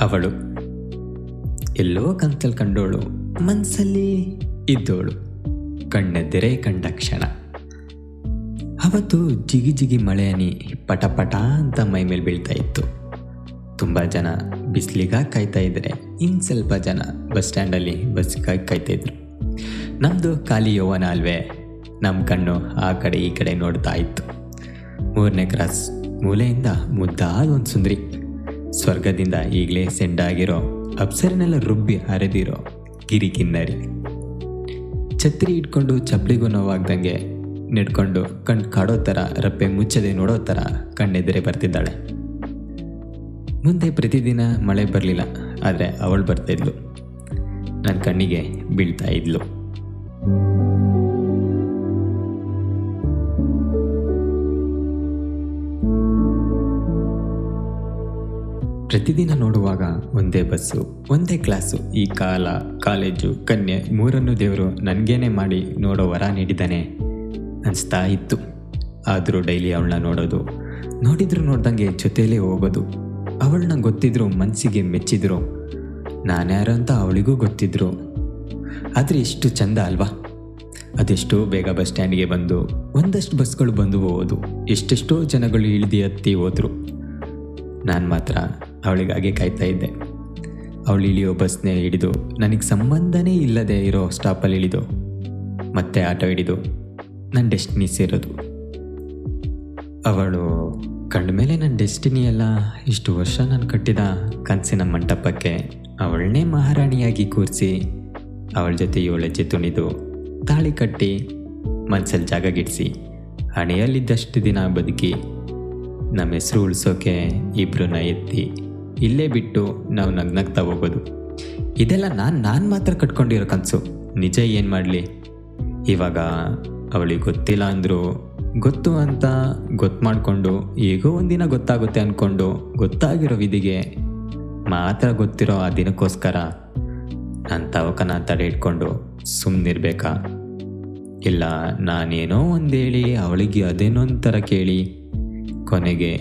ಅವಳು. ಎಲ್ಲೋ ಕಂತಲ್ ಕಂಡೋಳು. ಮನಸ್ಸಲ್ಲಿ ಇದ್ದೋಳು. ಕಣ್ಣೆದ್ದರೆ ಕಂಡ ಕ್ಷಣ. ಅವತ್ತು ಜಿಗಿ ಜಿಗಿ ಮಳೆ ಹನಿ ಪಟ ಪಟ ಅಂತ ಮೈ ಮೇಲೆ ಬೀಳ್ತಾ ಇತ್ತು. ತುಂಬ ಜನ ಬಿಸಿಲಿಗಾಗಿ ಕಾಯ್ತಾ ಇದ್ರೆ ಇನ್ನು ಸ್ವಲ್ಪ ಜನ ಬಸ್ ಸ್ಟ್ಯಾಂಡಲ್ಲಿ ಬಸ್ಗಾಗಿ ಕಾಯ್ತಾ ಇದ್ರು. ನಮ್ಮದು ಖಾಲಿ ಯೌವನ ಅಲ್ವೇ ನಮ್ಮ ಕಣ್ಣು ಆ ಕಡೆ ಈ ಕಡೆ ನೋಡ್ತಾ ಇತ್ತು. ಮೂರನೇ ಕ್ರಾಸ್ ಮೂಲೆಯಿಂದ ಮುದ್ದಾದ ಒಂದು ಸುಂದರಿ. ಸ್ವರ್ಗದಿಂದ ಈಗಲೇ ಸೆಂಡಾಗಿರೋ, ಅಪ್ಸರಿನೆಲ್ಲ ರುಬ್ಬಿ ಹರಿದಿರೋ ಗಿರಿ ಕಿನ್ನರಿ. ಛತ್ರಿ ಇಟ್ಕೊಂಡು ಚಪ್ಪಲಿಗೂ ನೋವಾಗ್ದಂಗೆ ನೆಡ್ಕೊಂಡು ಕಣ್ಣು ಕಾಡೋ ಥರ ರಪ್ಪೆ ಮುಚ್ಚದೆ ನೋಡೋ ಥರ ಕಣ್ಣೆದುರೆ ಬರ್ತಿದ್ದಾಳೆ. ಮುಂದೆ ಪ್ರತಿದಿನ ಮಳೆ ಬರಲಿಲ್ಲ, ಆದರೆ ಅವಳು ಬರ್ತಾಯಿದ್ಲು ನನ್ನ ಕಣ್ಣಿಗೆ ಬೀಳ್ತಾ ಇದ್ಲು. ಪ್ರತಿದಿನ ನೋಡುವಾಗ ಒಂದೇ ಬಸ್ಸು, ಒಂದೇ ಕ್ಲಾಸು, ಈ ಕಾಲ, ಕಾಲೇಜು, ಕನ್ಯೆ ಮೂರನ್ನು ದೇವರು ನನಗೇನೆ ಮಾಡಿ ನೋಡೋ ವರ ನೀಡಿದ್ದಾನೆ. ಅನಿಸ್ತಾ ಇತ್ತು. ಆದರೂ ಡೈಲಿ ಅವಳನ್ನ ನೋಡೋದು, ನೋಡಿದ್ರು ನೋಡ್ದಂಗೆ ಜೊತೆಯಲ್ಲೇ ಹೋಗೋದು. ಅವಳನ್ನ ಗೊತ್ತಿದ್ರು ಮನಸ್ಸಿಗೆ ಮೆಚ್ಚಿದ್ರು. ನಾನ್ಯಾರು ಅಂತ ಅವಳಿಗೂ ಗೊತ್ತಿದ್ರು. ಆದರೆ ಎಷ್ಟು ಚಂದ ಅಲ್ವಾ? ಅದೆಷ್ಟೋ ಬೇಗ ಬಸ್ ಸ್ಟ್ಯಾಂಡ್ಗೆ ಬಂದು, ಒಂದಷ್ಟು ಬಸ್ಗಳು ಬಂದು ಹೋಗೋದು, ಎಷ್ಟೆಷ್ಟೋ ಜನಗಳು ಇಳಿದು ಹತ್ತಿ ಹೋದರು. ನಾನು ಮಾತ್ರ ಅವಳಿಗಾಗಿ ಕಾಯ್ತಾ ಇದ್ದೆ. ಅವಳು ಇಳಿಯೋ ಬಸ್ನೇ ಹಿಡಿದು ನನಗೆ ಸಂಬಂಧನೇ ಇಲ್ಲದೆ ಇರೋ ಸ್ಟಾಪಲ್ಲಿ ಇಳಿದು ಮತ್ತೆ ಆಟೋ ಹಿಡಿದು ನನ್ನ ಡೆಸ್ಟಿನಿ ಸೇರೋದು. ಅವಳು ಕಂಡ್ಮೇಲೆ ನನ್ನ ಡೆಸ್ಟಿನಿ ಎಲ್ಲ ಇಷ್ಟು ವರ್ಷ ನಾನು ಕಟ್ಟಿದ ಕನಸಿನ ಮಂಟಪಕ್ಕೆ ಅವಳನ್ನೇ ಮಹಾರಾಣಿಯಾಗಿ ಕೂರಿಸಿ ಅವಳ ಜೊತೆ ಏಳು ಹೆಜ್ಜೆ ತುಣಿದು ತಾಳಿ ಕಟ್ಟಿ ಮನಸ್ಸಲ್ಲಿ ಜಾಗ ಗಿಡಿಸಿ ಹಣೆಯಲ್ಲಿದ್ದಷ್ಟು ದಿನ ಬದುಕಿ ನಮ್ಮ ಹೆಸರು ಉಳಿಸೋಕೆ ಇಬ್ಬರನ್ನ ಎತ್ತಿ ಇಲ್ಲೇ ಬಿಟ್ಟು ನಾವು ನಗ್ನಗ್ತಾ ಹೋಗೋದು. ಇದೆಲ್ಲ ನಾನು ನಾನು ಮಾತ್ರ ಕಟ್ಕೊಂಡಿರೋ ಕನಸು. ನಿಜ ಏನು ಮಾಡಲಿ? ಇವಾಗ ಅವಳಿಗೆ ಗೊತ್ತಿಲ್ಲ ಅಂದರೂ, ಗೊತ್ತು ಅಂತ ಗೊತ್ತು ಮಾಡಿಕೊಂಡು, ಹೇಗೋ ಒಂದಿನ ಗೊತ್ತಾಗುತ್ತೆ ಅಂದ್ಕೊಂಡು ಗೊತ್ತಾಗಿರೋ ವಿಧಿಗೆ ಮಾತ್ರ ಗೊತ್ತಿರೋ ಆ ದಿನಕ್ಕೋಸ್ಕರ ನನ್ನ ತವಕನ ತಡೆ ಇಟ್ಕೊಂಡು ಸುಮ್ಮನಿರ್ಬೇಕಾ ಇಲ್ಲ, ನಾನೇನೋ ಒಂದು ಹೇಳಿ ಅವಳಿಗೆ ಅದೇನೋ ಒಂಥರ ಕೇಳಿ, ಕೊನೆಗೆ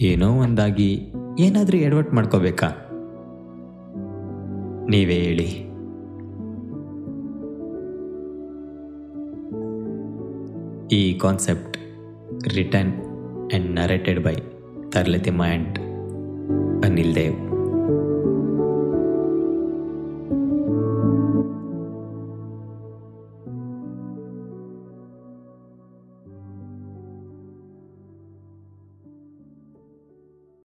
ಏನೋ ಒಂದಾಗಿ ಏನಾದರೂ ಎಡವಟ್ಟು ಮಾಡ್ಕೋಬೇಕಾ? ನೀವೇ ಹೇಳಿ. ಈ concept written and narrated by Tharlathimma and Anil Dev